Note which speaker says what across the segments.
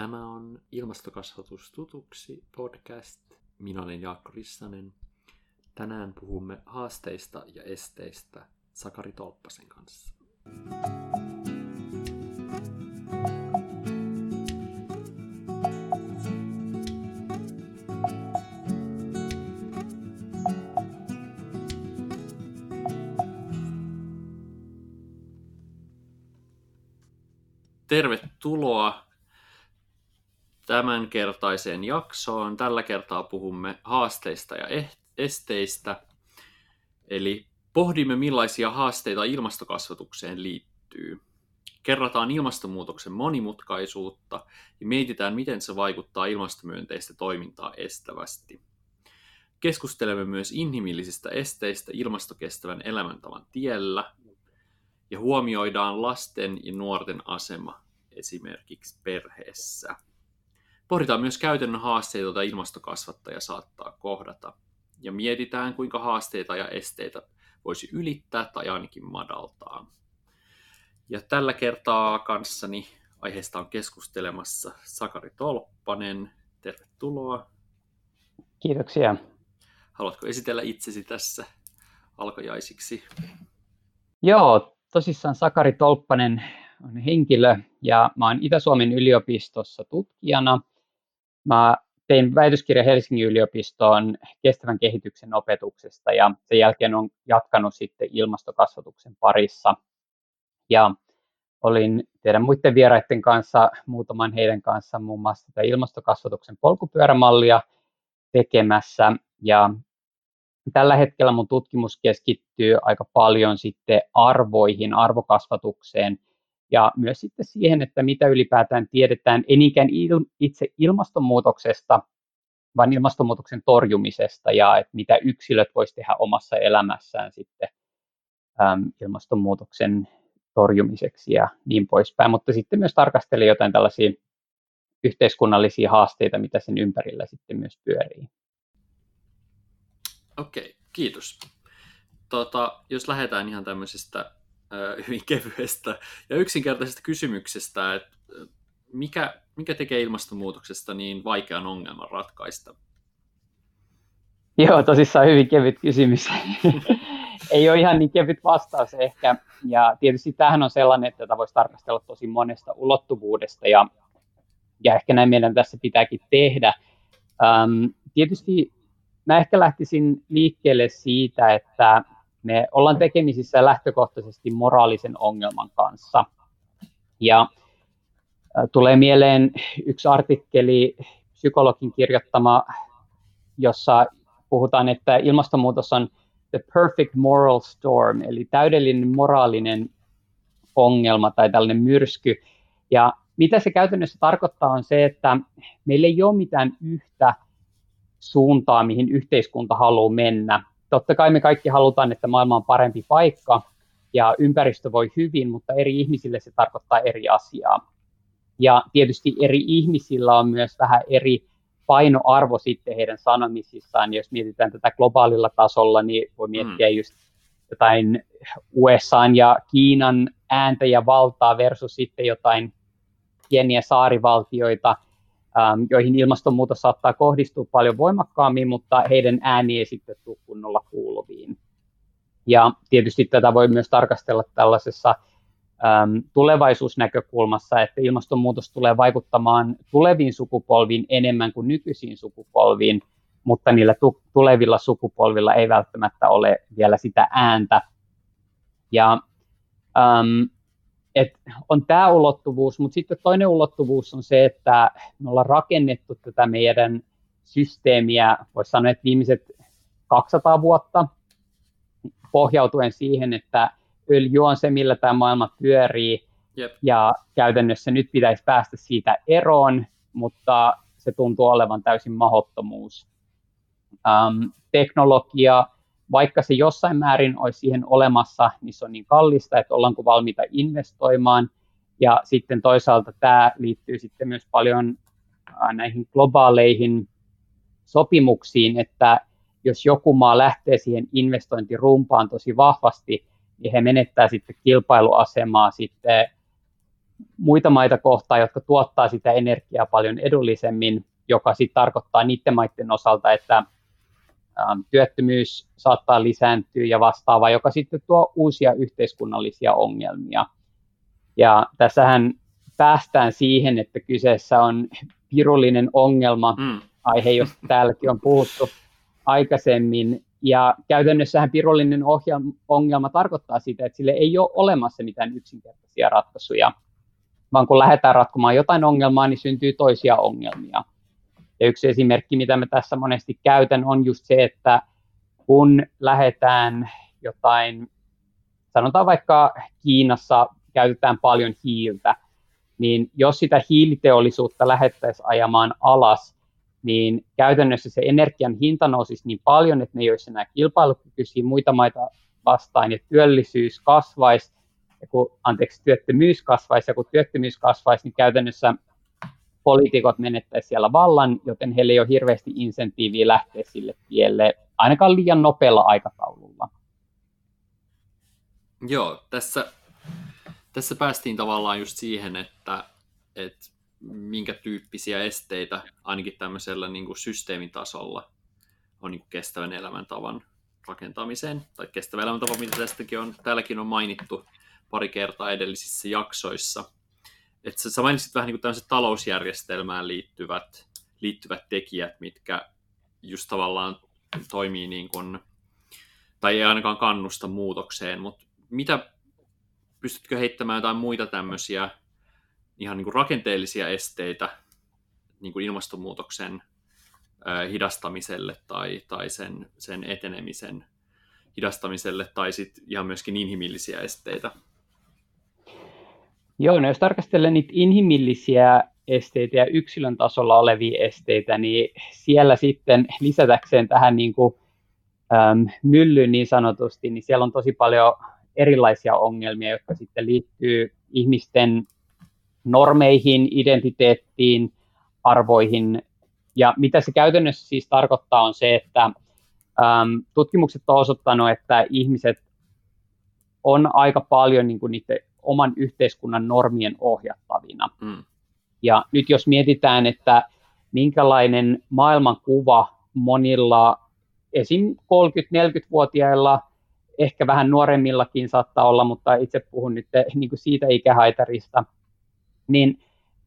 Speaker 1: Tämä on Ilmastokasvatus tutuksi podcast. Minä olen Jaakko Rissanen. Tänään puhumme haasteista ja esteistä Sakari Tolppasen kanssa. Tervetuloa tämänkertaiseen jaksoon. Tällä kertaa puhumme haasteista ja eh- esteistä. Eli pohdimme, millaisia haasteita ilmastokasvatukseen liittyy. Kerrataan ilmastonmuutoksen monimutkaisuutta ja mietitään, miten se vaikuttaa ilmastomyönteistä toimintaa estävästi. Keskustelemme myös inhimillisistä esteistä ilmastokestävän elämäntavan tiellä ja huomioidaan lasten ja nuorten asema esimerkiksi perheessä. Pohditaan myös käytännön haasteita, joita ilmastokasvattaja saattaa kohdata. Ja mietitään, kuinka haasteita ja esteitä voisi ylittää tai ainakin madaltaa. Ja tällä kertaa kanssani aiheesta on keskustelemassa Sakari Tolppanen. Tervetuloa.
Speaker 2: Kiitoksia.
Speaker 1: Haluatko esitellä itsesi tässä alkajaisiksi?
Speaker 2: Joo, tosissaan Sakari Tolppanen on henkilö ja mä oon Itä-Suomen yliopistossa tutkijana Mä tein väitöskirja Helsingin yliopistoon kestävän kehityksen opetuksesta ja sen jälkeen on jatkanut sitten ilmastokasvatuksen parissa. Ja olin teidän muiden vieraiden kanssa, muutaman heidän kanssa muun muassa tätä ilmastokasvatuksen polkupyörämallia tekemässä. Ja tällä hetkellä mun tutkimus keskittyy aika paljon sitten arvoihin, arvokasvatukseen – ja myös sitten siihen, että mitä ylipäätään tiedetään, ei il- itse ilmastonmuutoksesta, vaan ilmastonmuutoksen torjumisesta ja että mitä yksilöt voisivat tehdä omassa elämässään sitten äm, ilmastonmuutoksen torjumiseksi ja niin poispäin, mutta sitten myös tarkasteli jotain tällaisia yhteiskunnallisia haasteita, mitä sen ympärillä sitten myös pyörii.
Speaker 1: Okei, kiitos. Tota, jos lähdetään ihan tämmöisestä hyvin kevyestä ja yksinkertaisesta kysymyksestä, että mikä, mikä tekee ilmastonmuutoksesta niin vaikean ongelman ratkaista?
Speaker 2: Joo, tosissaan hyvin kevyt kysymys. Ei ole ihan niin kevyt vastaus ehkä. Ja tietysti tämähän on sellainen, että tätä voisi tarkastella tosi monesta ulottuvuudesta ja, ja ehkä näin meidän tässä pitääkin tehdä. Um, tietysti mä ehkä lähtisin liikkeelle siitä, että me ollaan tekemisissä lähtökohtaisesti moraalisen ongelman kanssa. Ja tulee mieleen yksi artikkeli, psykologin kirjoittama, jossa puhutaan, että ilmastonmuutos on the perfect moral storm, eli täydellinen moraalinen ongelma tai tällainen myrsky. Ja mitä se käytännössä tarkoittaa on se, että meillä ei ole mitään yhtä suuntaa, mihin yhteiskunta haluaa mennä, totta kai me kaikki halutaan, että maailma on parempi paikka ja ympäristö voi hyvin, mutta eri ihmisille se tarkoittaa eri asiaa. Ja tietysti eri ihmisillä on myös vähän eri painoarvo sitten heidän sanomisissaan. Jos mietitään tätä globaalilla tasolla, niin voi miettiä mm. just jotain USA ja Kiinan ääntä ja valtaa versus sitten jotain pieniä saarivaltioita – joihin ilmastonmuutos saattaa kohdistua paljon voimakkaammin, mutta heidän ääni ei sitten tule kunnolla kuuluviin. Ja tietysti tätä voi myös tarkastella tällaisessa äm, tulevaisuusnäkökulmassa, että ilmastonmuutos tulee vaikuttamaan tuleviin sukupolviin enemmän kuin nykyisiin sukupolviin, mutta niillä tu- tulevilla sukupolvilla ei välttämättä ole vielä sitä ääntä. Ja äm, et on tämä ulottuvuus, mutta sitten toinen ulottuvuus on se, että me ollaan rakennettu tätä meidän systeemiä, voisi sanoa, että viimeiset 200 vuotta pohjautuen siihen, että öljy on se, millä tämä maailma pyörii, Jep. ja käytännössä nyt pitäisi päästä siitä eroon, mutta se tuntuu olevan täysin mahottomuus. Um, teknologia, vaikka se jossain määrin olisi siihen olemassa, niin se on niin kallista, että ollaanko valmiita investoimaan. Ja sitten toisaalta tämä liittyy sitten myös paljon näihin globaaleihin sopimuksiin, että jos joku maa lähtee siihen investointirumpaan tosi vahvasti, niin he menettää sitten kilpailuasemaa sitten muita maita kohtaan, jotka tuottaa sitä energiaa paljon edullisemmin, joka sitten tarkoittaa niiden maiden osalta, että työttömyys saattaa lisääntyä ja vastaava, joka sitten tuo uusia yhteiskunnallisia ongelmia. Ja tässähän päästään siihen, että kyseessä on pirullinen ongelma, mm. aihe, josta täälläkin on puhuttu aikaisemmin. Ja käytännössähän pirullinen ongelma tarkoittaa sitä, että sille ei ole olemassa mitään yksinkertaisia ratkaisuja, vaan kun lähdetään ratkomaan jotain ongelmaa, niin syntyy toisia ongelmia. Ja yksi esimerkki, mitä mä tässä monesti käytän, on just se, että kun lähdetään jotain, sanotaan vaikka Kiinassa käytetään paljon hiiltä, niin jos sitä hiiliteollisuutta lähettäisiin ajamaan alas, niin käytännössä se energian hinta nousisi niin paljon, että ne ei olisi enää kilpailukykyisiä muita maita vastaan, ja työllisyys kasvaisi, ja kun, anteeksi, työttömyys kasvaisi, ja kun työttömyys kasvaisi, niin käytännössä poliitikot menettäisi siellä vallan, joten heillä ei ole hirveästi insentiiviä lähteä sille tielle, ainakaan liian nopealla aikataululla.
Speaker 1: Joo, tässä, tässä päästiin tavallaan just siihen, että, että minkä tyyppisiä esteitä ainakin tämmöisellä niin kuin systeemin tasolla on niin kuin kestävän elämäntavan rakentamiseen, tai kestävä elämäntapa, mitä tästäkin on, täälläkin on mainittu pari kertaa edellisissä jaksoissa. Että sä mainitsit vähän niin kuin talousjärjestelmään liittyvät, liittyvät tekijät, mitkä just tavallaan toimii niin kuin, tai ei ainakaan kannusta muutokseen, mutta mitä, pystytkö heittämään jotain muita tämmöisiä ihan niin kuin rakenteellisia esteitä niin kuin ilmastonmuutoksen hidastamiselle tai, tai sen, sen etenemisen hidastamiselle tai sitten ihan myöskin inhimillisiä esteitä?
Speaker 2: Joo, no jos tarkastellaan niitä inhimillisiä esteitä ja yksilön tasolla olevia esteitä, niin siellä sitten lisätäkseen tähän niin kuin, äm, myllyyn niin sanotusti, niin siellä on tosi paljon erilaisia ongelmia, jotka sitten liittyy ihmisten normeihin, identiteettiin, arvoihin. Ja mitä se käytännössä siis tarkoittaa on se, että äm, tutkimukset on osoittanut, että ihmiset on aika paljon niin kuin niiden oman yhteiskunnan normien ohjattavina. Mm. Ja nyt jos mietitään, että minkälainen maailmankuva monilla esim. 30-40-vuotiailla, ehkä vähän nuoremmillakin saattaa olla, mutta itse puhun nyt niin kuin siitä ikähaitarista, niin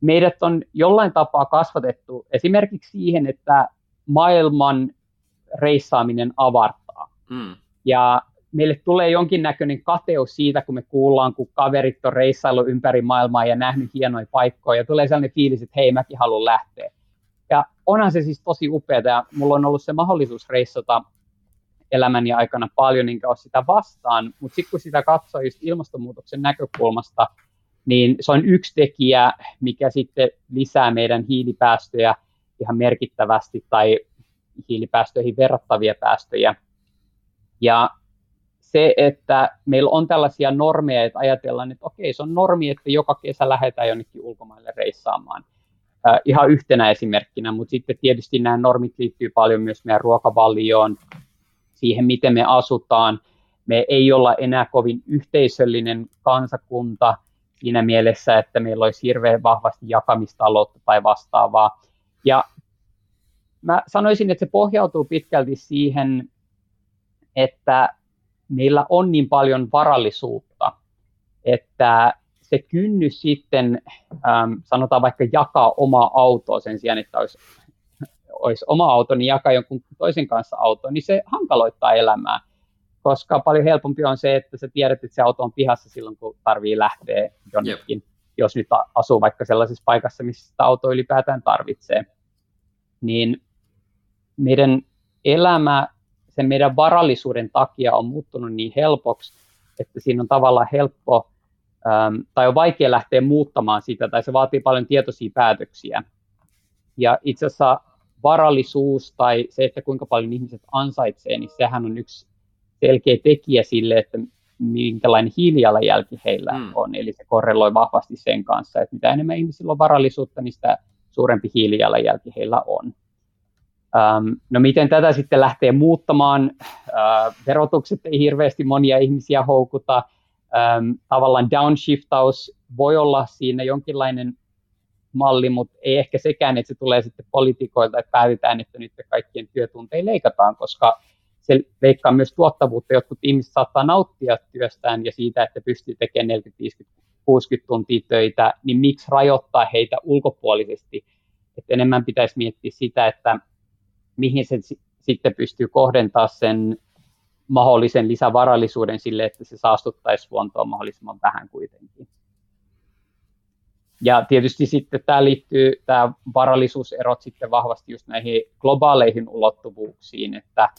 Speaker 2: meidät on jollain tapaa kasvatettu esimerkiksi siihen, että maailman reissaaminen avartaa. Mm. Ja meille tulee jonkinnäköinen kateus siitä, kun me kuullaan, kun kaverit on reissailu ympäri maailmaa ja nähnyt hienoja paikkoja, ja tulee sellainen fiilis, että hei, mäkin haluan lähteä. Ja onhan se siis tosi upeaa, ja mulla on ollut se mahdollisuus reissata elämäni aikana paljon, enkä ole sitä vastaan, mutta sitten kun sitä katsoo just ilmastonmuutoksen näkökulmasta, niin se on yksi tekijä, mikä sitten lisää meidän hiilipäästöjä ihan merkittävästi tai hiilipäästöihin verrattavia päästöjä. Ja se, että meillä on tällaisia normeja, että ajatellaan, että okei, se on normi, että joka kesä lähdetään jonnekin ulkomaille reissaamaan. Äh, ihan yhtenä esimerkkinä, mutta sitten tietysti nämä normit liittyy paljon myös meidän ruokavalioon, siihen, miten me asutaan. Me ei olla enää kovin yhteisöllinen kansakunta siinä mielessä, että meillä olisi hirveän vahvasti jakamistaloutta tai vastaavaa. Ja mä sanoisin, että se pohjautuu pitkälti siihen, että meillä on niin paljon varallisuutta, että se kynnys sitten, ähm, sanotaan vaikka jakaa omaa autoa sen sijaan, että olisi, olisi oma auto, niin jakaa jonkun toisen kanssa auto, niin se hankaloittaa elämää. Koska paljon helpompi on se, että sä tiedät, että se auto on pihassa silloin, kun tarvii lähteä jonnekin, yep. jos nyt asuu vaikka sellaisessa paikassa, missä sitä auto ylipäätään tarvitsee. Niin meidän elämä sen meidän varallisuuden takia on muuttunut niin helpoksi, että siinä on tavallaan helppo ähm, tai on vaikea lähteä muuttamaan sitä, tai se vaatii paljon tietoisia päätöksiä. Ja itse asiassa varallisuus tai se, että kuinka paljon ihmiset ansaitsee, niin sehän on yksi selkeä tekijä sille, että minkälainen hiilijalanjälki heillä mm. on. Eli se korreloi vahvasti sen kanssa, että mitä enemmän ihmisillä on varallisuutta, niin sitä suurempi hiilijalanjälki heillä on. Um, no miten tätä sitten lähtee muuttamaan? Uh, verotukset ei hirveästi monia ihmisiä houkuta. Um, tavallaan downshiftaus voi olla siinä jonkinlainen malli, mutta ei ehkä sekään, että se tulee sitten poliitikoilta, että päätetään, että nyt kaikkien työtunteja leikataan, koska se leikkaa myös tuottavuutta. Jotkut ihmiset saattaa nauttia työstään ja siitä, että pystyy tekemään 40, 50, 60 tuntia töitä, niin miksi rajoittaa heitä ulkopuolisesti? Että enemmän pitäisi miettiä sitä, että mihin se sitten pystyy kohdentamaan sen mahdollisen lisävarallisuuden sille, että se saastuttaisi luontoa mahdollisimman vähän kuitenkin. Ja tietysti sitten tämä liittyy, tämä varallisuuserot sitten vahvasti just näihin globaaleihin ulottuvuuksiin, että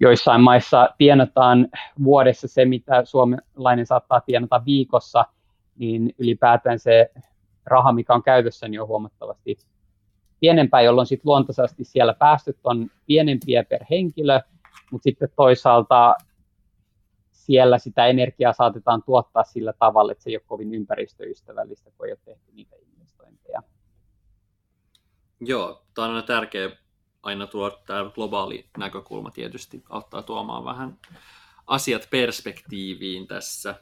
Speaker 2: joissain maissa tienataan vuodessa se, mitä suomalainen saattaa tienata viikossa, niin ylipäätään se raha, mikä on käytössä, niin on huomattavasti pienempää, jolloin sitten luontaisesti siellä päästöt on pienempiä per henkilö, mutta sitten toisaalta siellä sitä energiaa saatetaan tuottaa sillä tavalla, että se ei ole kovin ympäristöystävällistä, kun ei ole tehty niitä investointeja.
Speaker 1: Joo, tämä on aina tärkeä aina tuo tämä globaali näkökulma tietysti auttaa tuomaan vähän asiat perspektiiviin tässä.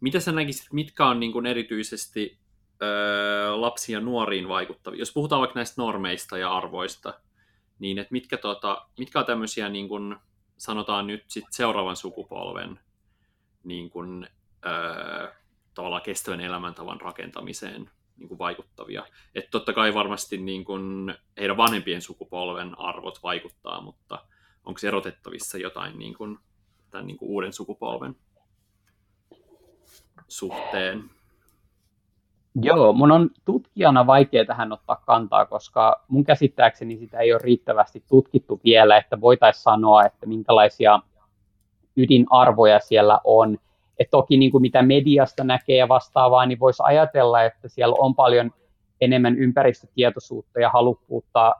Speaker 1: Mitä sä näkisit, mitkä on niin kuin erityisesti öö, lapsiin ja nuoriin vaikuttavia? Jos puhutaan vaikka näistä normeista ja arvoista, niin että mitkä, tota, mitkä on tämmöisiä niin kuin, sanotaan nyt sit seuraavan sukupolven niin kuin, öö, tavallaan kestävän elämäntavan rakentamiseen niin kuin vaikuttavia. Että totta kai varmasti niin kuin heidän vanhempien sukupolven arvot vaikuttaa, mutta onko se erotettavissa jotain niin kuin, tämän niin kuin uuden sukupolven suhteen?
Speaker 2: Joo, mun on tutkijana vaikea tähän ottaa kantaa, koska mun käsittääkseni sitä ei ole riittävästi tutkittu vielä, että voitaisiin sanoa, että minkälaisia ydinarvoja siellä on. Et toki niin kuin mitä mediasta näkee ja vastaavaa, niin voisi ajatella, että siellä on paljon enemmän ympäristötietoisuutta ja halukkuutta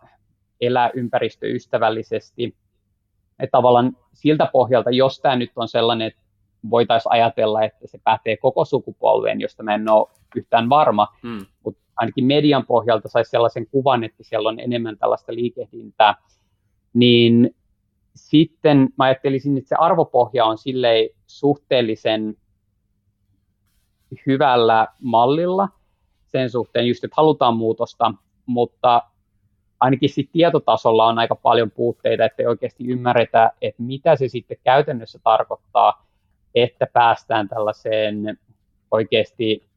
Speaker 2: elää ympäristöystävällisesti. Et tavallaan siltä pohjalta, jos tämä nyt on sellainen, että voitaisiin ajatella, että se pätee koko sukupolveen, josta mä en ole yhtään varma, hmm. mutta ainakin median pohjalta saisi sellaisen kuvan, että siellä on enemmän tällaista liikehdintää, niin sitten mä ajattelisin, että se arvopohja on silleen suhteellisen hyvällä mallilla sen suhteen just, että halutaan muutosta, mutta ainakin sitten tietotasolla on aika paljon puutteita, että ei oikeasti ymmärretä, että mitä se sitten käytännössä tarkoittaa, että päästään tällaiseen oikeasti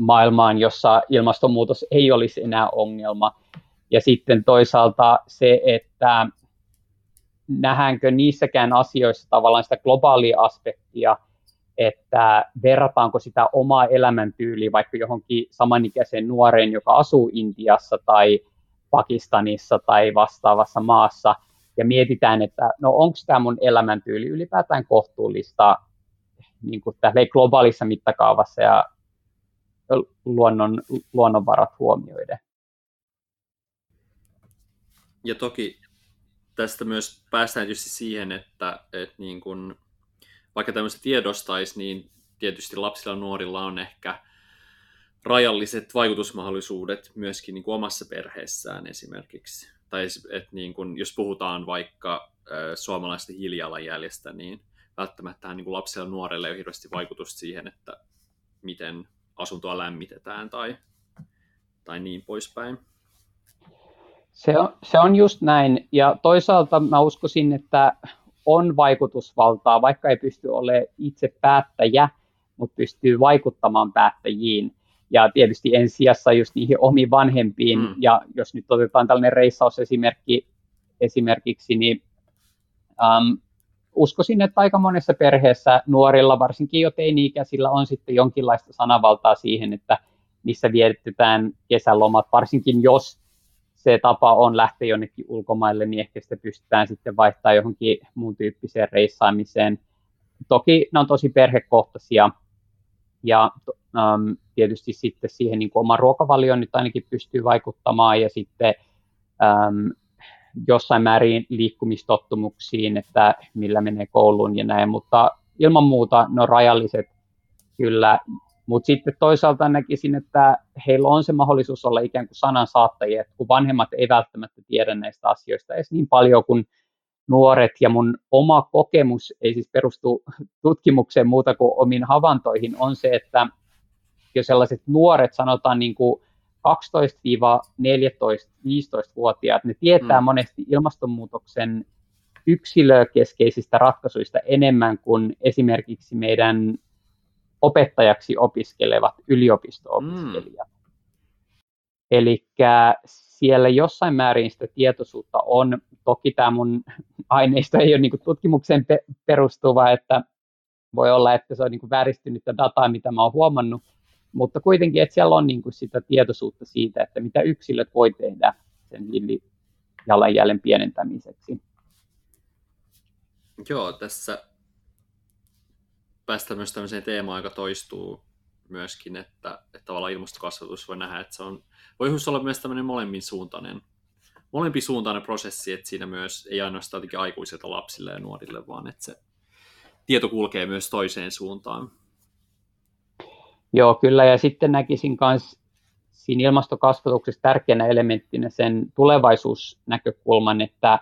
Speaker 2: maailmaan, jossa ilmastonmuutos ei olisi enää ongelma. Ja sitten toisaalta se, että nähdäänkö niissäkään asioissa tavallaan sitä globaalia aspektia, että verrataanko sitä omaa elämäntyyliä vaikka johonkin samanikäiseen nuoreen, joka asuu Intiassa tai Pakistanissa tai vastaavassa maassa, ja mietitään, että no onko tämä mun elämäntyyli ylipäätään kohtuullista niin kuin globaalissa mittakaavassa ja luonnon, luonnonvarat huomioiden.
Speaker 1: Ja toki tästä myös päästään tietysti siihen, että, että niin kun, vaikka tämmöistä tiedostaisi, niin tietysti lapsilla ja nuorilla on ehkä rajalliset vaikutusmahdollisuudet myöskin niin kuin omassa perheessään esimerkiksi. Tai että niin kun, jos puhutaan vaikka suomalaisten hiilijalanjäljestä, niin välttämättä niin kuin lapsilla ja nuorille ei ole hirveästi vaikutusta siihen, että miten asuntoa lämmitetään tai, tai niin poispäin.
Speaker 2: Se on, se on just näin. Ja toisaalta mä uskoisin, että on vaikutusvaltaa, vaikka ei pysty olemaan itse päättäjä, mutta pystyy vaikuttamaan päättäjiin. Ja tietysti ensijassa just niihin omiin vanhempiin. Mm. Ja jos nyt otetaan tällainen reissausesimerkki esimerkiksi, niin um, uskoisin, että aika monessa perheessä nuorilla, varsinkin jo teini-ikäisillä, on sitten jonkinlaista sanavaltaa siihen, että missä vietetään kesälomat, varsinkin jos se tapa on lähteä jonnekin ulkomaille, niin ehkä sitä pystytään sitten vaihtaa johonkin muun tyyppiseen reissaamiseen. Toki ne on tosi perhekohtaisia ja um, tietysti sitten siihen niin kuin oma ruokavalio nyt ainakin pystyy vaikuttamaan ja sitten um, jossain määrin liikkumistottumuksiin, että millä menee kouluun ja näin, mutta ilman muuta ne on rajalliset kyllä. Mutta sitten toisaalta näkisin, että heillä on se mahdollisuus olla ikään kuin sanansaattajia, että kun vanhemmat ei välttämättä tiedä näistä asioista edes niin paljon kuin nuoret, ja mun oma kokemus ei siis perustu tutkimukseen muuta kuin omiin havaintoihin, on se, että jo sellaiset nuoret, sanotaan niin kuin 12-14-15-vuotiaat, ne tietää mm. monesti ilmastonmuutoksen yksilökeskeisistä ratkaisuista enemmän kuin esimerkiksi meidän opettajaksi opiskelevat yliopisto-opiskelijat. Mm. Eli siellä jossain määrin sitä tietoisuutta on. Toki tämä mun aineisto ei ole niin tutkimukseen perustuva, että voi olla, että se on niin vääristynyttä dataa, mitä mä oon huomannut, mutta kuitenkin, että siellä on niin sitä tietoisuutta siitä, että mitä yksilöt voi tehdä sen hiilijalanjäljen pienentämiseksi.
Speaker 1: Joo, tässä päästään myös tämmöiseen teemaan, joka toistuu myöskin, että, että tavallaan ilmastokasvatus voi nähdä, että se on, voi olla myös tämmöinen molemmin suuntainen, molempi suuntainen prosessi, että siinä myös ei ainoastaan aikuisilta lapsille ja nuorille, vaan että se tieto kulkee myös toiseen suuntaan.
Speaker 2: Joo, kyllä, ja sitten näkisin myös siinä ilmastokasvatuksessa tärkeänä elementtinä sen tulevaisuusnäkökulman, että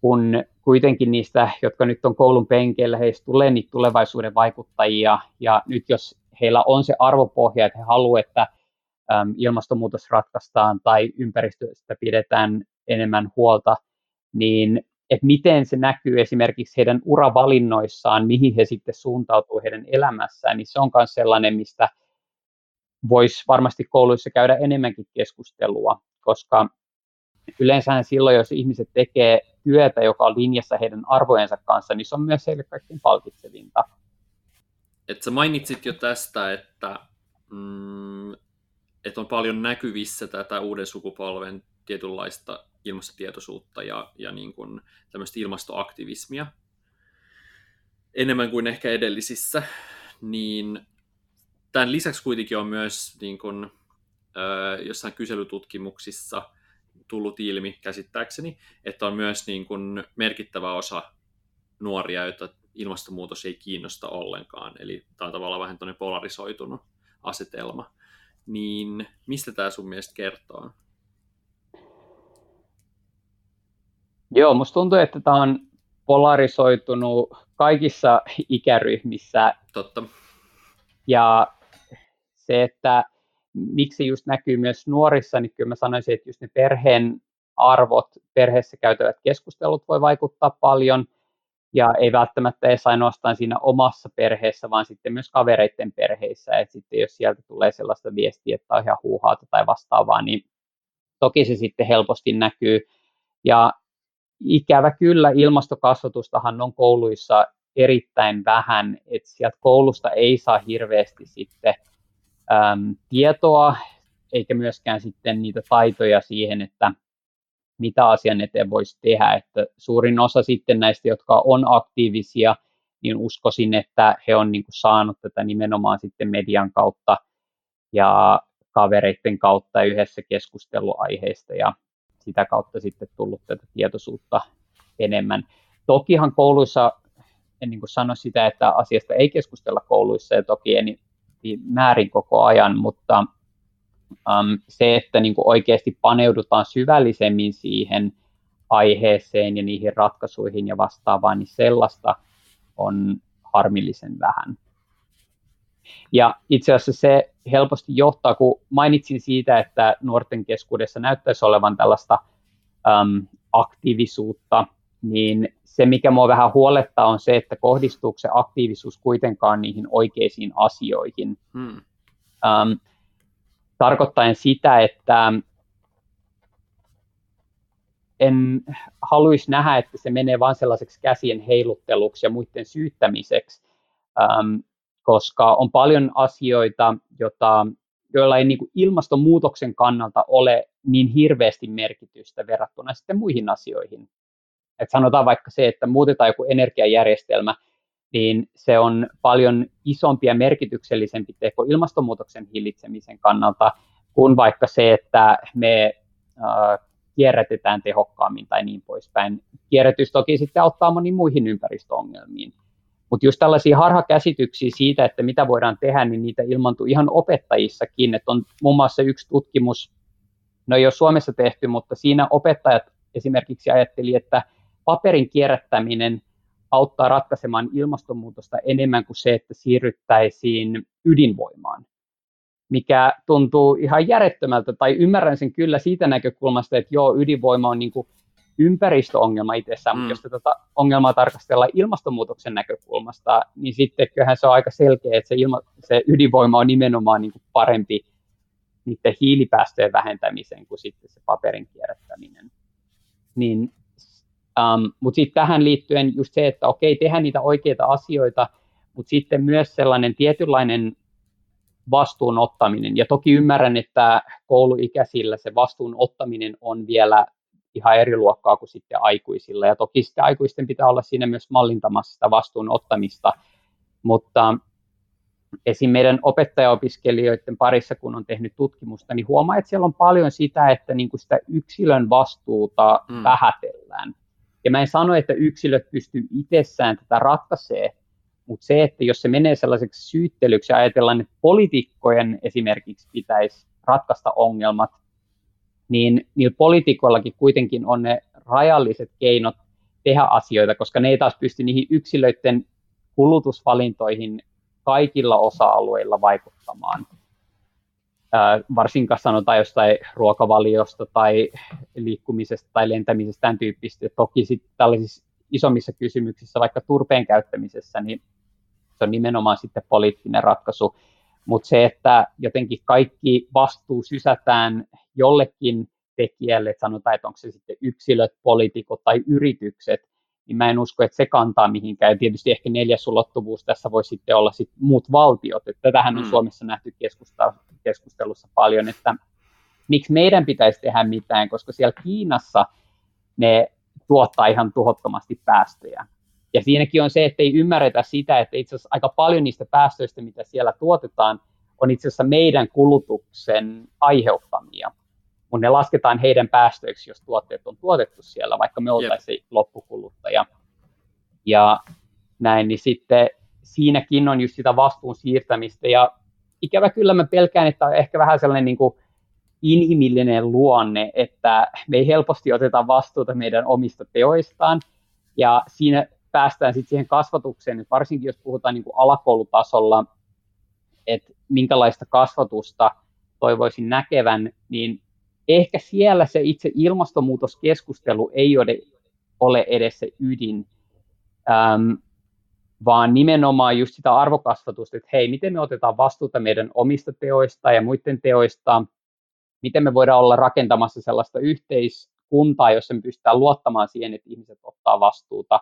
Speaker 2: kun kuitenkin niistä, jotka nyt on koulun penkeillä, heistä tulee niitä tulevaisuuden vaikuttajia, ja nyt jos heillä on se arvopohja, että he haluavat, että ilmastonmuutos ratkaistaan tai ympäristöstä pidetään enemmän huolta, niin että miten se näkyy esimerkiksi heidän uravalinnoissaan, mihin he sitten suuntautuu heidän elämässään, niin se on myös sellainen, mistä voisi varmasti kouluissa käydä enemmänkin keskustelua, koska yleensä silloin, jos ihmiset tekee työtä, joka on linjassa heidän arvojensa kanssa, niin se on myös heille kaikkein palkitsevinta.
Speaker 1: Et sä mainitsit jo tästä, että, mm, että on paljon näkyvissä tätä uuden sukupolven tietynlaista ilmastotietoisuutta ja, ja niin kuin tämmöistä ilmastoaktivismia enemmän kuin ehkä edellisissä, niin tämän lisäksi kuitenkin on myös niin kuin, ö, jossain kyselytutkimuksissa tullut ilmi käsittääkseni, että on myös niin kuin merkittävä osa nuoria, joita ilmastonmuutos ei kiinnosta ollenkaan. Eli tämä on tavallaan vähän polarisoitunut asetelma. Niin mistä tämä sun mielestä kertoo?
Speaker 2: Joo, musta tuntuu, että tämä on polarisoitunut kaikissa ikäryhmissä.
Speaker 1: Totta.
Speaker 2: Ja se, että miksi just näkyy myös nuorissa, niin kyllä mä sanoisin, että just ne perheen arvot, perheessä käytävät keskustelut voi vaikuttaa paljon, ja ei välttämättä edes ainoastaan siinä omassa perheessä, vaan sitten myös kavereiden perheissä, että sitten jos sieltä tulee sellaista viestiä, että on ihan huuhaata tai vastaavaa, niin toki se sitten helposti näkyy, ja ikävä kyllä ilmastokasvatustahan on kouluissa erittäin vähän, että sieltä koulusta ei saa hirveästi sitten äm, tietoa, eikä myöskään sitten niitä taitoja siihen, että mitä asian eteen voisi tehdä. Että suurin osa sitten näistä, jotka on aktiivisia, niin uskoisin, että he on niin kuin saanut tätä nimenomaan sitten median kautta ja kavereiden kautta yhdessä keskusteluaiheista ja sitä kautta sitten tullut tätä tietoisuutta enemmän. Tokihan kouluissa, en niin kuin sano sitä, että asiasta ei keskustella kouluissa ja toki en määrin koko ajan, mutta um, se, että niin kuin oikeasti paneudutaan syvällisemmin siihen aiheeseen ja niihin ratkaisuihin ja vastaavaan, niin sellaista on harmillisen vähän. Ja itse asiassa se helposti johtaa, kun mainitsin siitä, että nuorten keskuudessa näyttäisi olevan tällaista äm, aktiivisuutta, niin se, mikä mua vähän huolettaa, on se, että kohdistuuko se aktiivisuus kuitenkaan niihin oikeisiin asioihin. Hmm. Ähm, tarkoittaen sitä, että en haluaisi nähdä, että se menee vain sellaiseksi käsien heilutteluksi ja muiden syyttämiseksi, koska on paljon asioita, jota, joilla ei niin kuin ilmastonmuutoksen kannalta ole niin hirveästi merkitystä verrattuna sitten muihin asioihin. Et sanotaan vaikka se, että muutetaan joku energiajärjestelmä, niin se on paljon isompi ja merkityksellisempi teko ilmastonmuutoksen hillitsemisen kannalta kuin vaikka se, että me äh, kierrätetään tehokkaammin tai niin poispäin. Kierrätys toki sitten auttaa moniin muihin ympäristöongelmiin. Mutta just tällaisia harhakäsityksiä siitä, että mitä voidaan tehdä, niin niitä ilmantuu ihan opettajissakin. Että on muun muassa yksi tutkimus, no ei ole Suomessa tehty, mutta siinä opettajat esimerkiksi ajatteli, että paperin kierrättäminen auttaa ratkaisemaan ilmastonmuutosta enemmän kuin se, että siirryttäisiin ydinvoimaan. mikä tuntuu ihan järjettömältä, tai ymmärrän sen kyllä siitä näkökulmasta, että joo, ydinvoima on niin kuin ympäristöongelma itsessään, mm. mutta jos tätä ongelmaa tarkastellaan ilmastonmuutoksen näkökulmasta, niin sitten kyllähän se on aika selkeä, että se, ilma, se ydinvoima on nimenomaan niin kuin parempi niiden hiilipäästöjen vähentämiseen kuin sitten se paperin kierrättäminen. Niin, um, mutta sitten tähän liittyen just se, että okei, tehdään niitä oikeita asioita, mutta sitten myös sellainen tietynlainen vastuun ottaminen. Ja toki ymmärrän, että kouluikäisillä se vastuun ottaminen on vielä ihan eri luokkaa kuin sitten aikuisilla. Ja toki sitten aikuisten pitää olla siinä myös mallintamassa sitä vastuun ottamista, mutta esim. meidän opettajaopiskelijoiden parissa, kun on tehnyt tutkimusta, niin huomaa, että siellä on paljon sitä, että niin kuin sitä yksilön vastuuta mm. vähätellään. Ja mä en sano, että yksilöt pystyy itsessään tätä ratkaisee, mutta se, että jos se menee sellaiseksi syyttelyksi ja ajatellaan, että poliitikkojen esimerkiksi pitäisi ratkaista ongelmat, niin niillä poliitikoillakin kuitenkin on ne rajalliset keinot tehdä asioita, koska ne ei taas pysty niihin yksilöiden kulutusvalintoihin kaikilla osa-alueilla vaikuttamaan. varsinkaan sanotaan jostain ruokavaliosta tai liikkumisesta tai lentämisestä, tämän tyyppistä. Toki sitten tällaisissa isommissa kysymyksissä, vaikka turpeen käyttämisessä, niin se on nimenomaan sitten poliittinen ratkaisu. Mutta se, että jotenkin kaikki vastuu sysätään jollekin tekijälle, että sanotaan, että onko se sitten yksilöt, poliitikot tai yritykset, niin mä en usko, että se kantaa mihinkään. Ja tietysti ehkä neljäs ulottuvuus tässä voi sitten olla sit muut valtiot. Että tätähän on mm. Suomessa nähty keskustelussa paljon, että miksi meidän pitäisi tehdä mitään, koska siellä Kiinassa ne tuottaa ihan tuhottomasti päästöjä. Ja siinäkin on se, että ei ymmärretä sitä, että itse asiassa aika paljon niistä päästöistä, mitä siellä tuotetaan, on itse asiassa meidän kulutuksen aiheuttamia. Mutta ne lasketaan heidän päästöiksi, jos tuotteet on tuotettu siellä, vaikka me oltaisiin yep. loppukuluttaja. Ja näin, niin sitten siinäkin on just sitä vastuun siirtämistä. Ja ikävä kyllä mä pelkään, että on ehkä vähän sellainen niin kuin inhimillinen luonne, että me ei helposti oteta vastuuta meidän omista teoistaan. Ja siinä päästään sitten siihen kasvatukseen, että varsinkin jos puhutaan niin kuin alakoulutasolla, että minkälaista kasvatusta toivoisin näkevän, niin ehkä siellä se itse ilmastonmuutoskeskustelu ei ole, ole edes se ydin, äm, vaan nimenomaan just sitä arvokasvatusta, että hei, miten me otetaan vastuuta meidän omista teoista ja muiden teoista, miten me voidaan olla rakentamassa sellaista yhteiskuntaa, jossa me pystytään luottamaan siihen, että ihmiset ottaa vastuuta,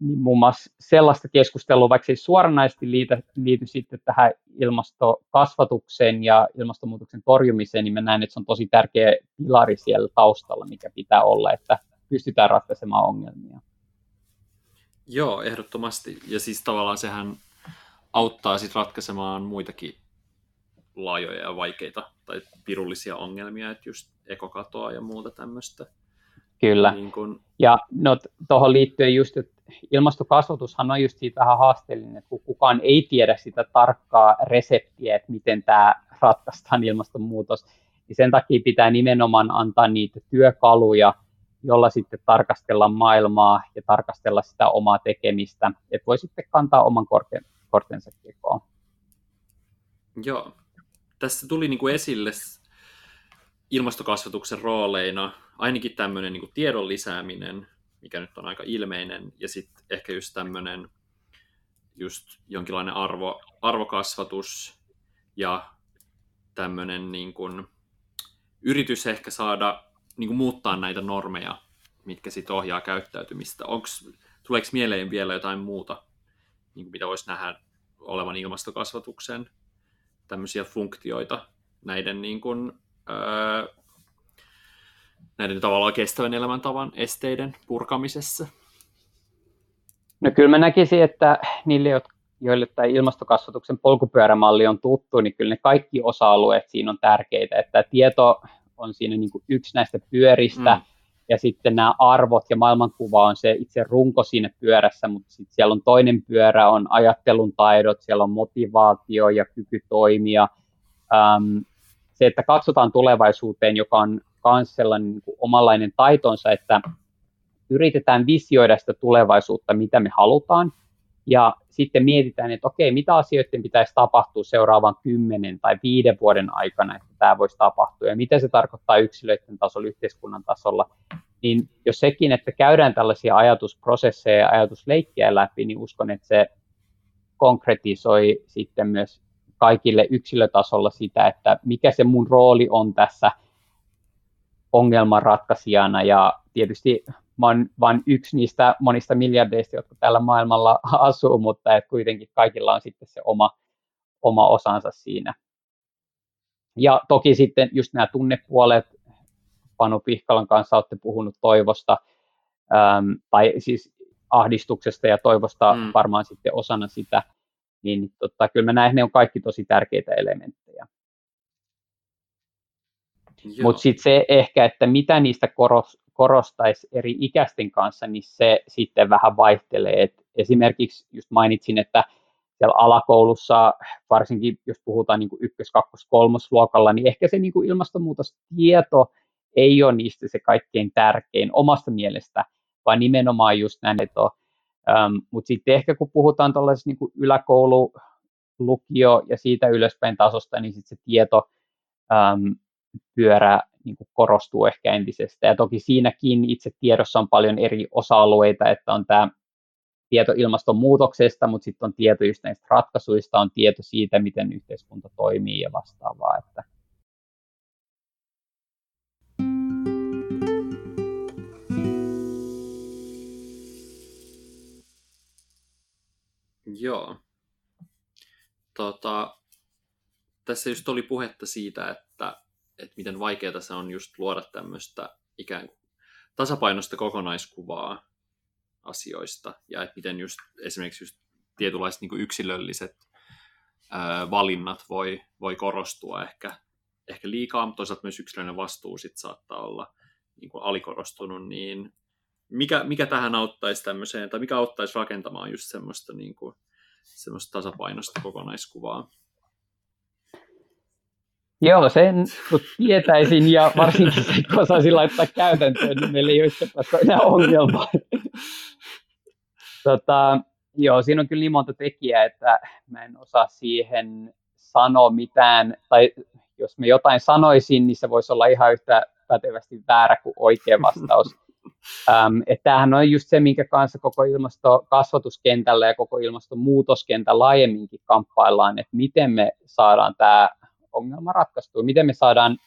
Speaker 2: niin muun muassa sellaista keskustelua, vaikka se ei suoranaisesti liity, liity sitten tähän ilmastokasvatukseen ja ilmastonmuutoksen torjumiseen, niin mä näen, että se on tosi tärkeä pilari siellä taustalla, mikä pitää olla, että pystytään ratkaisemaan ongelmia.
Speaker 1: Joo, ehdottomasti. Ja siis tavallaan sehän auttaa sitten ratkaisemaan muitakin laajoja ja vaikeita tai pirullisia ongelmia, että just ekokatoa ja muuta tämmöistä.
Speaker 2: Kyllä. Niin kun... Ja no, tuohon liittyen just, että ilmastokasvatushan on just siitä vähän haasteellinen, että kun kukaan ei tiedä sitä tarkkaa reseptiä, että miten tämä ratkaistaan ilmastonmuutos, niin sen takia pitää nimenomaan antaa niitä työkaluja, jolla sitten tarkastella maailmaa ja tarkastella sitä omaa tekemistä, että voi sitten kantaa oman kortensa kekoon.
Speaker 1: Joo. Tässä tuli niin kuin esille ilmastokasvatuksen rooleina ainakin tämmöinen niin tiedon lisääminen, mikä nyt on aika ilmeinen, ja sitten ehkä just tämmöinen just jonkinlainen arvo, arvokasvatus ja tämmöinen niin kuin, yritys ehkä saada niin kuin muuttaa näitä normeja, mitkä sitten ohjaa käyttäytymistä. Onks, tuleeko mieleen vielä jotain muuta, niin kuin mitä voisi nähdä olevan ilmastokasvatuksen tämmöisiä funktioita näiden niin kuin, öö, näiden tavallaan kestävän elämäntavan esteiden purkamisessa?
Speaker 2: No kyllä mä näkisin, että niille, joille tämä ilmastokasvatuksen polkupyörämalli on tuttu, niin kyllä ne kaikki osa-alueet siinä on tärkeitä, että tieto on siinä niin kuin yksi näistä pyöristä, mm. ja sitten nämä arvot ja maailmankuva on se itse runko siinä pyörässä, mutta sitten siellä on toinen pyörä, on ajattelun taidot, siellä on motivaatio ja kyky toimia. Se, että katsotaan tulevaisuuteen, joka on myös sellainen niin omanlainen taitonsa, että yritetään visioida sitä tulevaisuutta, mitä me halutaan, ja sitten mietitään, että okei, mitä asioiden pitäisi tapahtua seuraavan kymmenen tai viiden vuoden aikana, että tämä voisi tapahtua, ja mitä se tarkoittaa yksilöiden tasolla, yhteiskunnan tasolla, niin jos sekin, että käydään tällaisia ajatusprosesseja ja ajatusleikkejä läpi, niin uskon, että se konkretisoi sitten myös kaikille yksilötasolla sitä, että mikä se mun rooli on tässä ongelmanratkaisijana ja tietysti mä oon vain yksi niistä monista miljardeista, jotka tällä maailmalla asuu, mutta et kuitenkin kaikilla on sitten se oma, oma osansa siinä. Ja toki sitten just nämä tunnepuolet, Panu Pihkalan kanssa olette puhunut toivosta, äm, tai siis ahdistuksesta ja toivosta mm. varmaan sitten osana sitä, niin tota, kyllä mä näen, että ne on kaikki tosi tärkeitä elementtejä. Mutta sitten se ehkä, että mitä niistä koros, korostaisi eri ikäisten kanssa, niin se sitten vähän vaihtelee. Et esimerkiksi just mainitsin, että siellä alakoulussa, varsinkin jos puhutaan niin kuin ykkös-, kakkos-, kolmosluokalla, niin ehkä se niin kuin ilmastonmuutostieto ei ole niistä se kaikkein tärkein omasta mielestä, vaan nimenomaan just näin, että on Um, Mutta sitten ehkä kun puhutaan tuollaisesta niin yläkoulu, lukio ja siitä ylöspäin tasosta, niin sitten se tieto um, pyörä niin korostuu ehkä entisestä. Ja toki siinäkin itse tiedossa on paljon eri osa-alueita, että on tämä tieto ilmastonmuutoksesta, mutta sitten on tieto just näistä ratkaisuista, on tieto siitä, miten yhteiskunta toimii ja vastaavaa. Että
Speaker 1: Joo. Tota, tässä just oli puhetta siitä, että, että miten vaikeaa se on just luoda tämmöistä ikään kuin tasapainoista kokonaiskuvaa asioista ja että miten just esimerkiksi just tietynlaiset niin yksilölliset ää, valinnat voi, voi korostua ehkä, ehkä liikaa, mutta toisaalta myös yksilöllinen vastuu sit saattaa olla niin kuin alikorostunut, niin mikä, mikä tähän auttaisi tämmöiseen, tai mikä auttaisi rakentamaan just semmoista, niin kuin, semmoista tasapainoista kokonaiskuvaa?
Speaker 2: Joo, sen kun tietäisin ja varsinkin se, kun osaisin laittaa käytäntöön, niin meillä ei ole enää ongelmaa. tota, joo, siinä on kyllä niin monta tekijää, että mä en osaa siihen sanoa mitään, tai jos me jotain sanoisin, niin se voisi olla ihan yhtä pätevästi väärä kuin oikea vastaus. Ähm, että tämähän on just se, minkä kanssa koko ilmastokasvatuskentällä ja koko ilmastonmuutoskentä laajemminkin kamppaillaan, että miten me saadaan tämä ongelma ratkaistua, miten me saadaan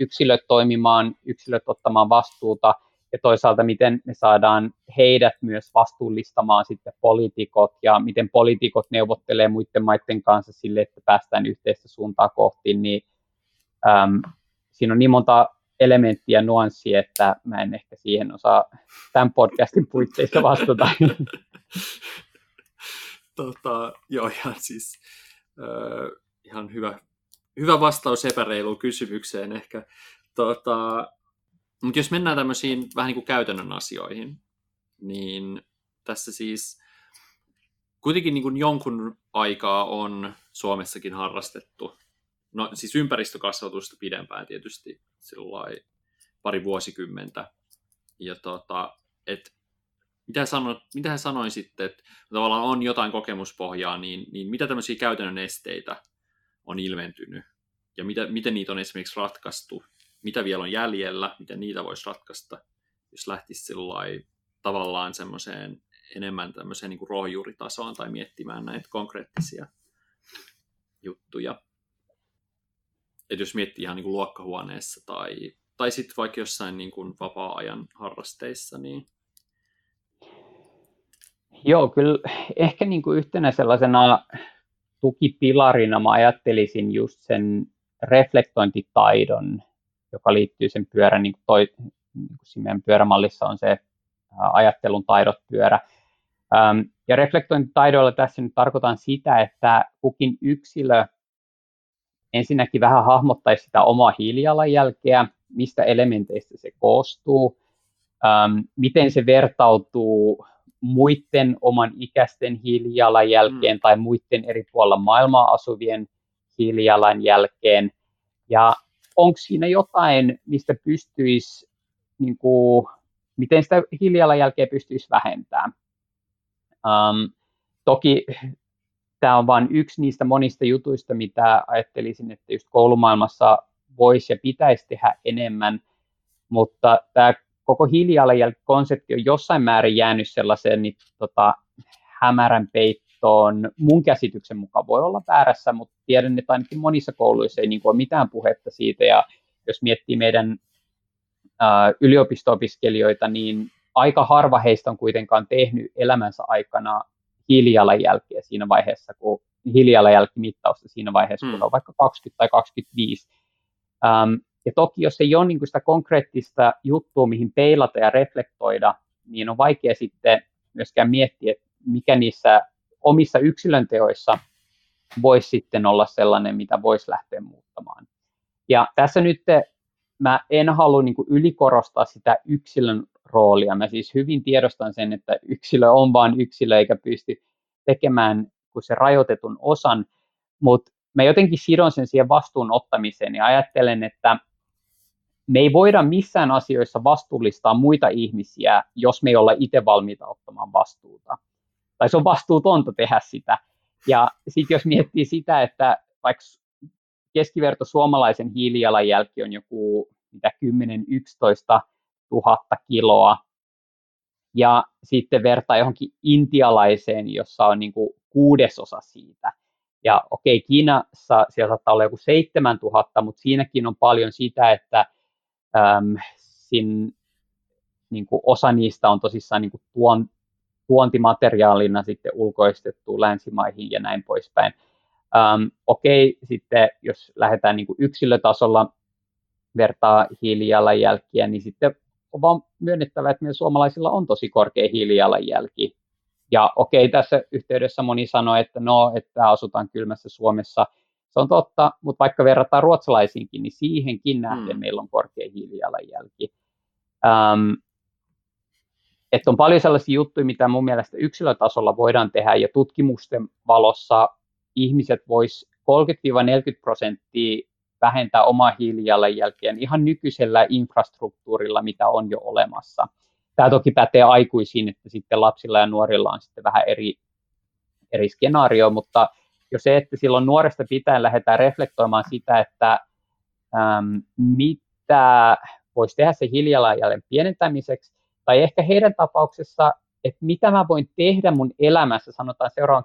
Speaker 2: yksilöt toimimaan, yksilöt ottamaan vastuuta ja toisaalta miten me saadaan heidät myös vastuullistamaan sitten poliitikot ja miten poliitikot neuvottelee muiden maiden kanssa sille, että päästään yhteistä suuntaa kohti, niin äm, siinä on niin monta elementtiä nuanssi, että mä en ehkä siihen osaa tämän podcastin puitteissa vastata.
Speaker 1: tota, joo, ihan siis äh, ihan hyvä, hyvä vastaus epäreiluun kysymykseen ehkä. Tota, mutta jos mennään tämmöisiin vähän niin kuin käytännön asioihin, niin tässä siis kuitenkin niin kuin jonkun aikaa on Suomessakin harrastettu no siis ympäristökasvatusta pidempään tietysti pari vuosikymmentä. Ja tota, et, mitä, sano, mitä hän sanoi sitten, että tavallaan on jotain kokemuspohjaa, niin, niin mitä tämmöisiä käytännön esteitä on ilmentynyt? Ja mitä, miten niitä on esimerkiksi ratkaistu, mitä vielä on jäljellä, miten niitä voisi ratkaista, jos lähtisi tavallaan semmoiseen enemmän tämmöiseen niin kuin rohjuuritasoon tai miettimään näitä konkreettisia juttuja että jos miettii ihan niin kuin luokkahuoneessa tai, tai sitten vaikka jossain niin kuin vapaa-ajan harrasteissa, niin
Speaker 2: Joo, kyllä ehkä niin kuin yhtenä sellaisena tukipilarina mä ajattelisin just sen reflektointitaidon, joka liittyy sen pyörän, niin kuin toi, niin kuin meidän pyörämallissa on se ajattelun taidot pyörä. Ja reflektointitaidoilla tässä nyt tarkoitan sitä, että kukin yksilö ensinnäkin vähän hahmottaisi sitä omaa hiilijalanjälkeä, mistä elementeistä se koostuu, ähm, miten se vertautuu muiden oman ikäisten hiilijalanjälkeen mm. tai muiden eri puolilla maailmaa asuvien hiilijalanjälkeen. Ja onko siinä jotain, mistä pystyisi, niin kuin, miten sitä hiilijalanjälkeä pystyisi vähentämään. Um, toki tämä on vain yksi niistä monista jutuista, mitä ajattelisin, että just koulumaailmassa voisi ja pitäisi tehdä enemmän, mutta tämä koko hiilijalanjälki-konsepti on jossain määrin jäänyt sellaiseen niin, tota, hämärän peittoon. Mun käsityksen mukaan voi olla väärässä, mutta tiedän, että ainakin monissa kouluissa ei niin kuin, ole mitään puhetta siitä. Ja jos miettii meidän yliopisto-opiskelijoita, niin aika harva heistä on kuitenkaan tehnyt elämänsä aikana hiilijalanjälkeä siinä vaiheessa, kun hiilijalanjälkimittausta siinä vaiheessa, kun mm. on vaikka 20 tai 25. Um, ja toki jos ei ole niin sitä konkreettista juttua, mihin peilata ja reflektoida, niin on vaikea sitten myöskään miettiä, että mikä niissä omissa yksilön teoissa voisi sitten olla sellainen, mitä voisi lähteä muuttamaan. Ja tässä nyt mä en halua niin ylikorostaa sitä yksilön roolia. Mä siis hyvin tiedostan sen, että yksilö on vain yksilö eikä pysty tekemään kuin se rajoitetun osan, mutta mä jotenkin sidon sen siihen vastuun ottamiseen ja ajattelen, että me ei voida missään asioissa vastuullistaa muita ihmisiä, jos me ei olla itse valmiita ottamaan vastuuta. Tai se on vastuutonta tehdä sitä. Ja sitten jos miettii sitä, että vaikka keskiverto suomalaisen hiilijalanjälki on joku mitä 10-11 tuhatta kiloa, ja sitten vertaa johonkin intialaiseen, jossa on niin kuin kuudesosa siitä. Ja okei, okay, Kiinassa siellä saattaa olla joku 7000, mutta siinäkin on paljon sitä, että äm, sin, niin kuin osa niistä on tosissaan niin kuin tuon, tuontimateriaalina sitten ulkoistettu länsimaihin ja näin poispäin. Ähm, okei, okay, sitten jos lähdetään niin kuin yksilötasolla vertaa hiilijalanjälkiä, niin sitten on vaan myönnettävä, että meillä suomalaisilla on tosi korkea hiilijalanjälki. Ja okei, tässä yhteydessä moni sanoi, että no, että asutaan kylmässä Suomessa. Se on totta, mutta vaikka verrataan ruotsalaisiinkin, niin siihenkin nähden mm. meillä on korkea hiilijalanjälki. Um, että on paljon sellaisia juttuja, mitä mun mielestä yksilötasolla voidaan tehdä, ja tutkimusten valossa ihmiset vois 30-40 prosenttia vähentää omaa hiilijalanjälkeä ihan nykyisellä infrastruktuurilla, mitä on jo olemassa. Tämä toki pätee aikuisiin, että sitten lapsilla ja nuorilla on sitten vähän eri, eri skenaario, mutta jo se, että silloin nuoresta pitäen lähdetään reflektoimaan sitä, että äm, mitä voisi tehdä se hiilijalanjäljen pienentämiseksi, tai ehkä heidän tapauksessa, että mitä mä voin tehdä mun elämässä, sanotaan seuraavan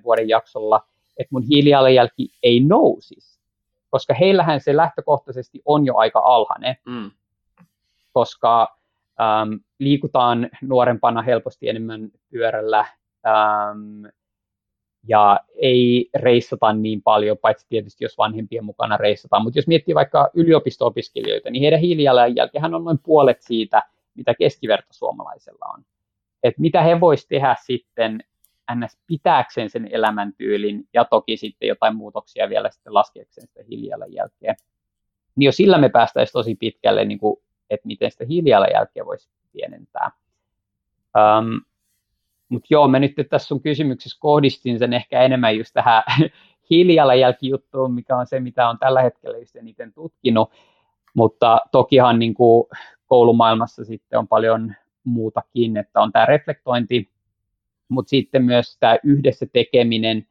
Speaker 2: 10-20 vuoden jaksolla, että mun hiilijalanjälki ei nousisi koska heillähän se lähtökohtaisesti on jo aika alhainen, mm. koska ähm, liikutaan nuorempana helposti enemmän pyörällä ähm, ja ei reissata niin paljon, paitsi tietysti jos vanhempien mukana reissataan, mutta jos miettii vaikka yliopisto-opiskelijoita, niin heidän hiilijalanjälkehän on noin puolet siitä, mitä keskiverto suomalaisella on. Et mitä he voisivat tehdä sitten ns. pitääkseen sen elämäntyylin ja toki sitten jotain muutoksia vielä sitten laskeakseen sitä hiilijalanjälkeä. Niin jo sillä me päästäisiin tosi pitkälle, niin kuin, että miten sitä hiilijalanjälkeä voisi pienentää. Um, mutta joo, mä nyt tässä sun kysymyksessä kohdistin sen ehkä enemmän just tähän hiilijalanjälkijuttuun, mikä on se, mitä on tällä hetkellä just eniten tutkinut, mutta tokihan niin kuin koulumaailmassa sitten on paljon muutakin, että on tämä reflektointi, mutta sitten myös tämä yhdessä tekeminen,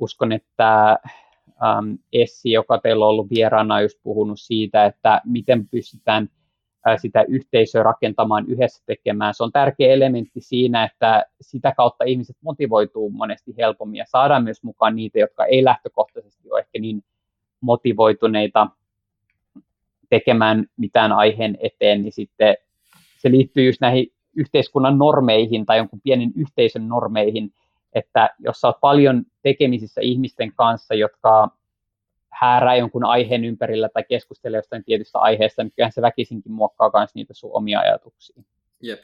Speaker 2: uskon, että ähm, Essi, joka teillä on ollut vieraana, just puhunut siitä, että miten pystytään äh, sitä yhteisöä rakentamaan yhdessä tekemään. Se on tärkeä elementti siinä, että sitä kautta ihmiset motivoituu monesti helpommin ja saadaan myös mukaan niitä, jotka ei lähtökohtaisesti ole ehkä niin motivoituneita tekemään mitään aiheen eteen, niin sitten se liittyy just näihin yhteiskunnan normeihin tai jonkun pienen yhteisön normeihin, että jos sä oot paljon tekemisissä ihmisten kanssa, jotka häärää jonkun aiheen ympärillä tai keskustelee jostain tietystä aiheesta, niin kyllähän se väkisinkin muokkaa myös niitä sun omia ajatuksia.
Speaker 1: Jep.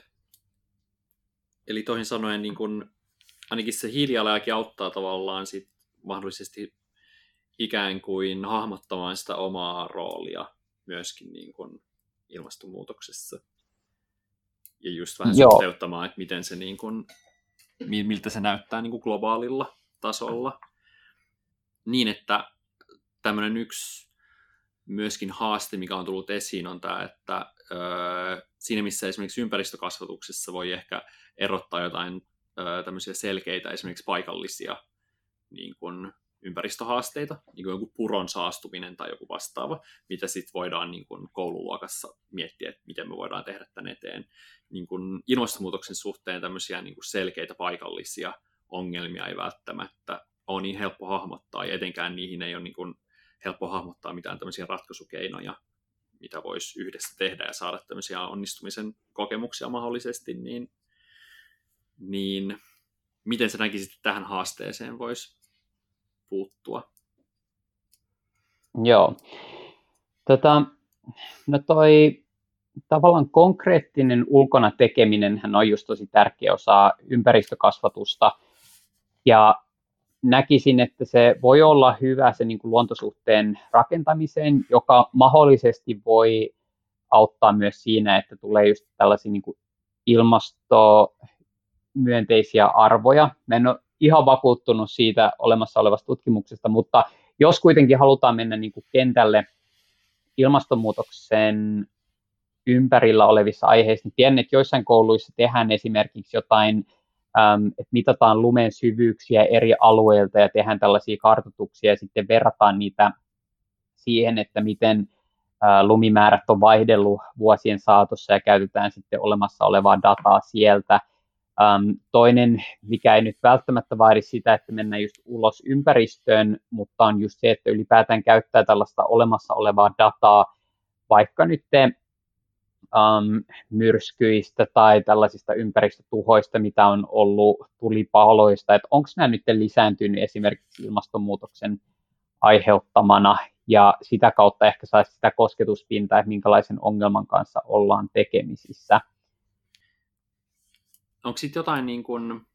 Speaker 1: Eli toisin sanoen niin kun, ainakin se hiilijalanjälki auttaa tavallaan sit mahdollisesti ikään kuin hahmottamaan sitä omaa roolia myöskin niin kun ilmastonmuutoksessa ja just vähän Joo. suhteuttamaan, että miten se niin kuin, miltä se näyttää niin kuin globaalilla tasolla. Niin, että tämmöinen yksi myöskin haaste, mikä on tullut esiin, on tämä, että öö, siinä missä esimerkiksi ympäristökasvatuksessa voi ehkä erottaa jotain tämmöisiä selkeitä esimerkiksi paikallisia niin kuin ympäristöhaasteita, niin kuin joku puron saastuminen tai joku vastaava, mitä sitten voidaan niin kuin koululuokassa miettiä, että miten me voidaan tehdä tämän eteen. Niin kuin ilmastonmuutoksen suhteen tämmöisiä niin kuin selkeitä paikallisia ongelmia ei välttämättä ole niin helppo hahmottaa, ja etenkään niihin ei ole niin kuin helppo hahmottaa mitään tämmöisiä ratkaisukeinoja, mitä voisi yhdessä tehdä ja saada tämmöisiä onnistumisen kokemuksia mahdollisesti, niin, niin miten sä näkisit, tähän haasteeseen voisi puuttua?
Speaker 2: Joo. Tota, no toi tavallaan konkreettinen ulkona tekeminen on just tosi tärkeä osa ympäristökasvatusta. Ja näkisin, että se voi olla hyvä se niin kuin luontosuhteen rakentamiseen, joka mahdollisesti voi auttaa myös siinä, että tulee just tällaisia niin kuin ilmastomyönteisiä arvoja. Mä en ole ihan vakuuttunut siitä olemassa olevasta tutkimuksesta, mutta jos kuitenkin halutaan mennä niin kuin kentälle ilmastonmuutoksen ympärillä olevissa aiheissa, niin tiedän, että joissain kouluissa tehdään esimerkiksi jotain, että mitataan lumen syvyyksiä eri alueilta ja tehdään tällaisia kartoituksia ja sitten verrataan niitä siihen, että miten lumimäärät on vaihdellut vuosien saatossa ja käytetään sitten olemassa olevaa dataa sieltä – Um, toinen, mikä ei nyt välttämättä vaadi sitä, että mennään just ulos ympäristöön, mutta on just se, että ylipäätään käyttää tällaista olemassa olevaa dataa, vaikka nyt um, myrskyistä tai tällaisista ympäristötuhoista, mitä on ollut tulipaloista, että onko nämä nyt lisääntynyt esimerkiksi ilmastonmuutoksen aiheuttamana, ja sitä kautta ehkä saisi sitä kosketuspintaa, että minkälaisen ongelman kanssa ollaan tekemisissä
Speaker 1: onko sitten jotain, niin kun,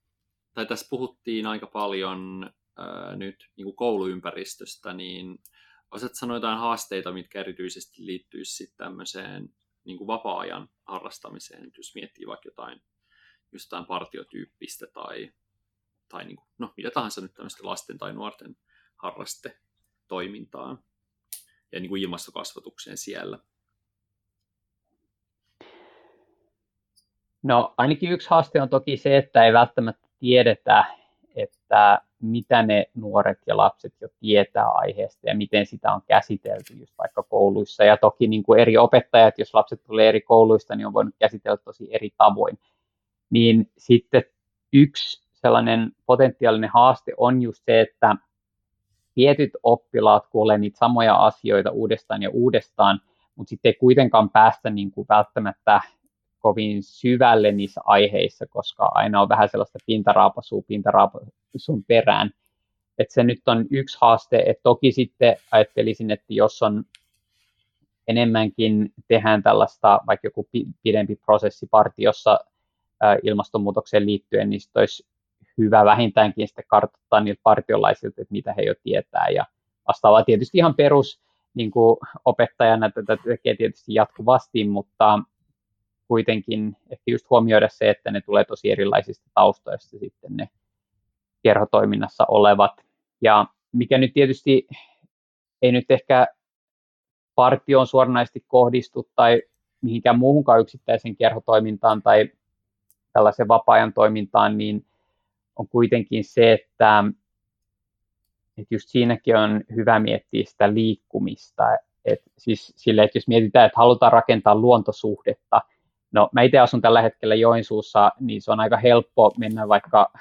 Speaker 1: tai tässä puhuttiin aika paljon ää, nyt niin kouluympäristöstä, niin osaat sanoa jotain haasteita, mitkä erityisesti liittyisi sitten tämmöiseen niin vapaa-ajan harrastamiseen, jos miettii vaikka jotain, jotain partiotyyppistä tai, tai niin kuin, no, mitä tahansa nyt tämmöistä lasten tai nuorten harrastetoimintaa ja niin kuin ilmastokasvatukseen siellä.
Speaker 2: No ainakin yksi haaste on toki se, että ei välttämättä tiedetä, että mitä ne nuoret ja lapset jo tietää aiheesta ja miten sitä on käsitelty just vaikka kouluissa. Ja toki niin kuin eri opettajat, jos lapset tulee eri kouluista, niin on voinut käsitellä tosi eri tavoin. Niin sitten yksi sellainen potentiaalinen haaste on just se, että tietyt oppilaat kuulee niitä samoja asioita uudestaan ja uudestaan, mutta sitten ei kuitenkaan päästä niin kuin välttämättä kovin syvälle niissä aiheissa, koska aina on vähän sellaista pintaraapasua pintaraapasun perään. että se nyt on yksi haaste, että toki sitten ajattelisin, että jos on enemmänkin tehdään tällaista vaikka joku pidempi prosessi partiossa ilmastonmuutokseen liittyen, niin olisi hyvä vähintäänkin sitten kartoittaa niiltä partiolaisilta, että mitä he jo tietää ja vastaavaa tietysti ihan perus niin opettajana tätä tekee tietysti jatkuvasti, mutta kuitenkin ehkä just huomioida se, että ne tulee tosi erilaisista taustoista sitten ne kerhotoiminnassa olevat. Ja mikä nyt tietysti ei nyt ehkä partioon suoranaisesti kohdistu tai mihinkään muuhunkaan yksittäisen kerhotoimintaan tai tällaisen vapaa-ajan toimintaan, niin on kuitenkin se, että, että just siinäkin on hyvä miettiä sitä liikkumista. Et siis sille, että jos mietitään, että halutaan rakentaa luontosuhdetta, No mä itse asun tällä hetkellä Joensuussa, niin se on aika helppo mennä vaikka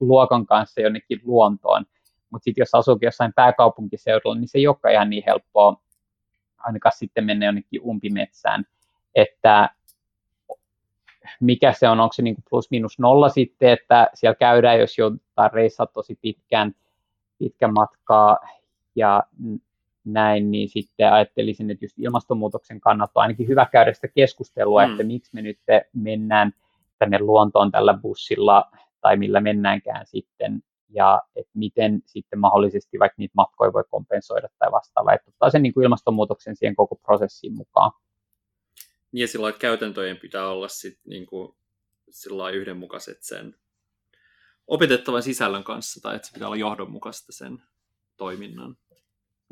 Speaker 2: luokan kanssa jonnekin luontoon. Mutta sitten jos asuukin jossain pääkaupunkiseudulla, niin se ei olekaan ihan niin helppoa ainakaan sitten mennä jonnekin umpimetsään. Että mikä se on, onko se niin plus minus nolla sitten, että siellä käydään, jos joudutaan reissaa tosi pitkän, pitkän matkaa ja näin, niin sitten ajattelisin, että just ilmastonmuutoksen kannalta on ainakin hyvä käydä sitä keskustelua, mm. että miksi me nyt mennään tänne luontoon tällä bussilla tai millä mennäänkään sitten, ja että miten sitten mahdollisesti vaikka niitä matkoja voi kompensoida tai vastaavaa, että ottaa sen niin kuin ilmastonmuutoksen siihen koko prosessiin mukaan.
Speaker 1: Niin ja sillä että käytäntöjen pitää olla sitten niin kuin sillä yhdenmukaiset sen opetettavan sisällön kanssa, tai että se pitää olla johdonmukaista sen toiminnan.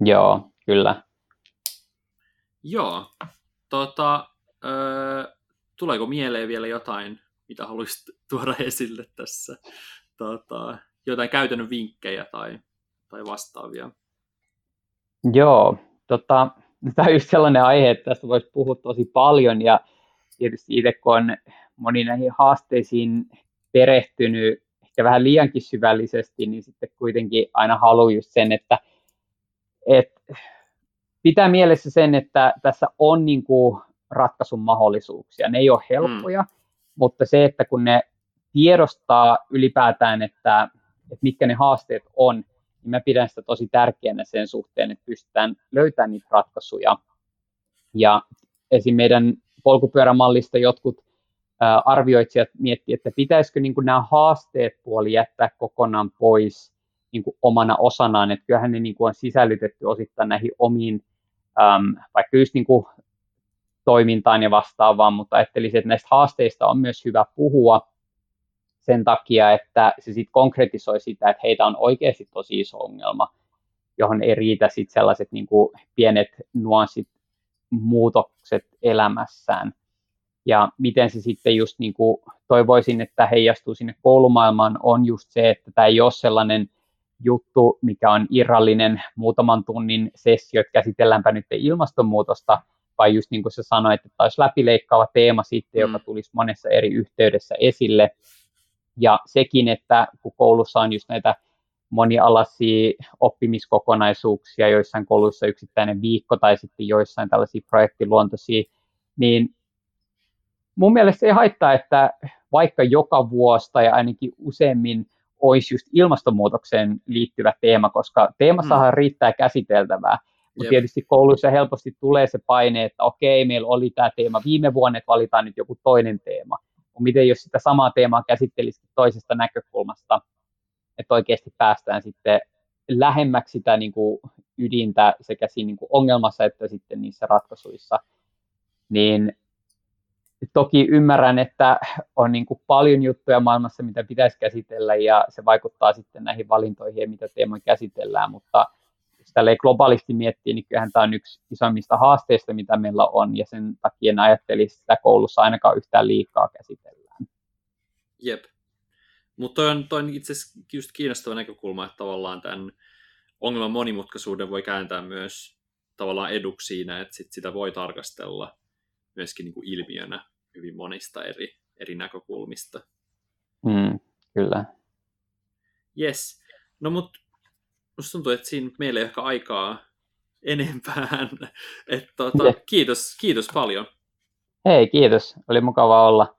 Speaker 2: Joo, kyllä.
Speaker 1: Joo. Tota, öö, tuleeko mieleen vielä jotain, mitä haluaisit tuoda esille tässä? Tota, jotain käytännön vinkkejä tai, tai vastaavia?
Speaker 2: Joo, tota, tämä on just sellainen aihe, että tästä voisi puhua tosi paljon ja tietysti itse kun on moni näihin haasteisiin perehtynyt ehkä vähän liiankin syvällisesti, niin sitten kuitenkin aina haluaa just sen, että, että pitää mielessä sen, että tässä on niin kuin ratkaisun mahdollisuuksia. Ne ei ole helppoja, mm. mutta se, että kun ne tiedostaa ylipäätään, että, että mitkä ne haasteet on, niin mä pidän sitä tosi tärkeänä sen suhteen, että pystytään löytämään niitä ratkaisuja. Ja esim. meidän polkupyörämallista jotkut arvioitsijat miettivät, että pitäisikö niin kuin nämä haasteet puoli jättää kokonaan pois niin kuin omana osanaan, että kyllähän ne niin kuin on sisällytetty osittain näihin omiin, äm, vaikka just niin kuin toimintaan ja vastaavaan, mutta ajattelisin, että näistä haasteista on myös hyvä puhua sen takia, että se sitten konkretisoi sitä, että heitä on oikeasti tosi iso ongelma, johon ei riitä sitten sellaiset niin kuin pienet nuanssit, muutokset elämässään. Ja miten se sitten just niin kuin toivoisin, että heijastuu sinne koulumaailmaan, on just se, että tämä ei ole sellainen juttu, mikä on irrallinen muutaman tunnin sessio, että käsitelläänpä nyt ilmastonmuutosta, vai just niin kuin sä sanoit, että olisi läpileikkaava teema sitten, joka mm. tulisi monessa eri yhteydessä esille. Ja sekin, että kun koulussa on just näitä monialaisia oppimiskokonaisuuksia, joissain kouluissa yksittäinen viikko tai sitten joissain tällaisia projektiluontoisia, niin mun mielestä ei haittaa, että vaikka joka vuosi tai ainakin useammin olisi just ilmastonmuutokseen liittyvä teema, koska teemassahan mm. riittää käsiteltävää. Mutta tietysti kouluissa helposti tulee se paine, että okei, meillä oli tämä teema viime vuonna, että valitaan nyt joku toinen teema. Mutta miten jos sitä samaa teemaa käsittelisi toisesta näkökulmasta, että oikeasti päästään sitten lähemmäksi sitä niin kuin ydintä sekä siinä niin kuin ongelmassa että sitten niissä ratkaisuissa, niin toki ymmärrän, että on niin kuin paljon juttuja maailmassa, mitä pitäisi käsitellä ja se vaikuttaa sitten näihin valintoihin mitä teemoja käsitellään, mutta jos tälleen globaalisti miettii, niin kyllähän tämä on yksi isoimmista haasteista, mitä meillä on ja sen takia en ajattelisi sitä koulussa ainakaan yhtään liikaa käsitellään.
Speaker 1: Jep. Mutta on, toi on itse asiassa just kiinnostava näkökulma, että tavallaan tämän ongelman monimutkaisuuden voi kääntää myös tavallaan eduksi siinä, että sit sitä voi tarkastella myöskin niin kuin ilmiönä hyvin monista eri, eri näkökulmista.
Speaker 2: Mm, kyllä.
Speaker 1: Yes. No mutta musta tuntuu, että siinä meillä ei ehkä aikaa enempään. Et, tuota, kiitos, kiitos paljon.
Speaker 2: Hei, kiitos. Oli mukava olla.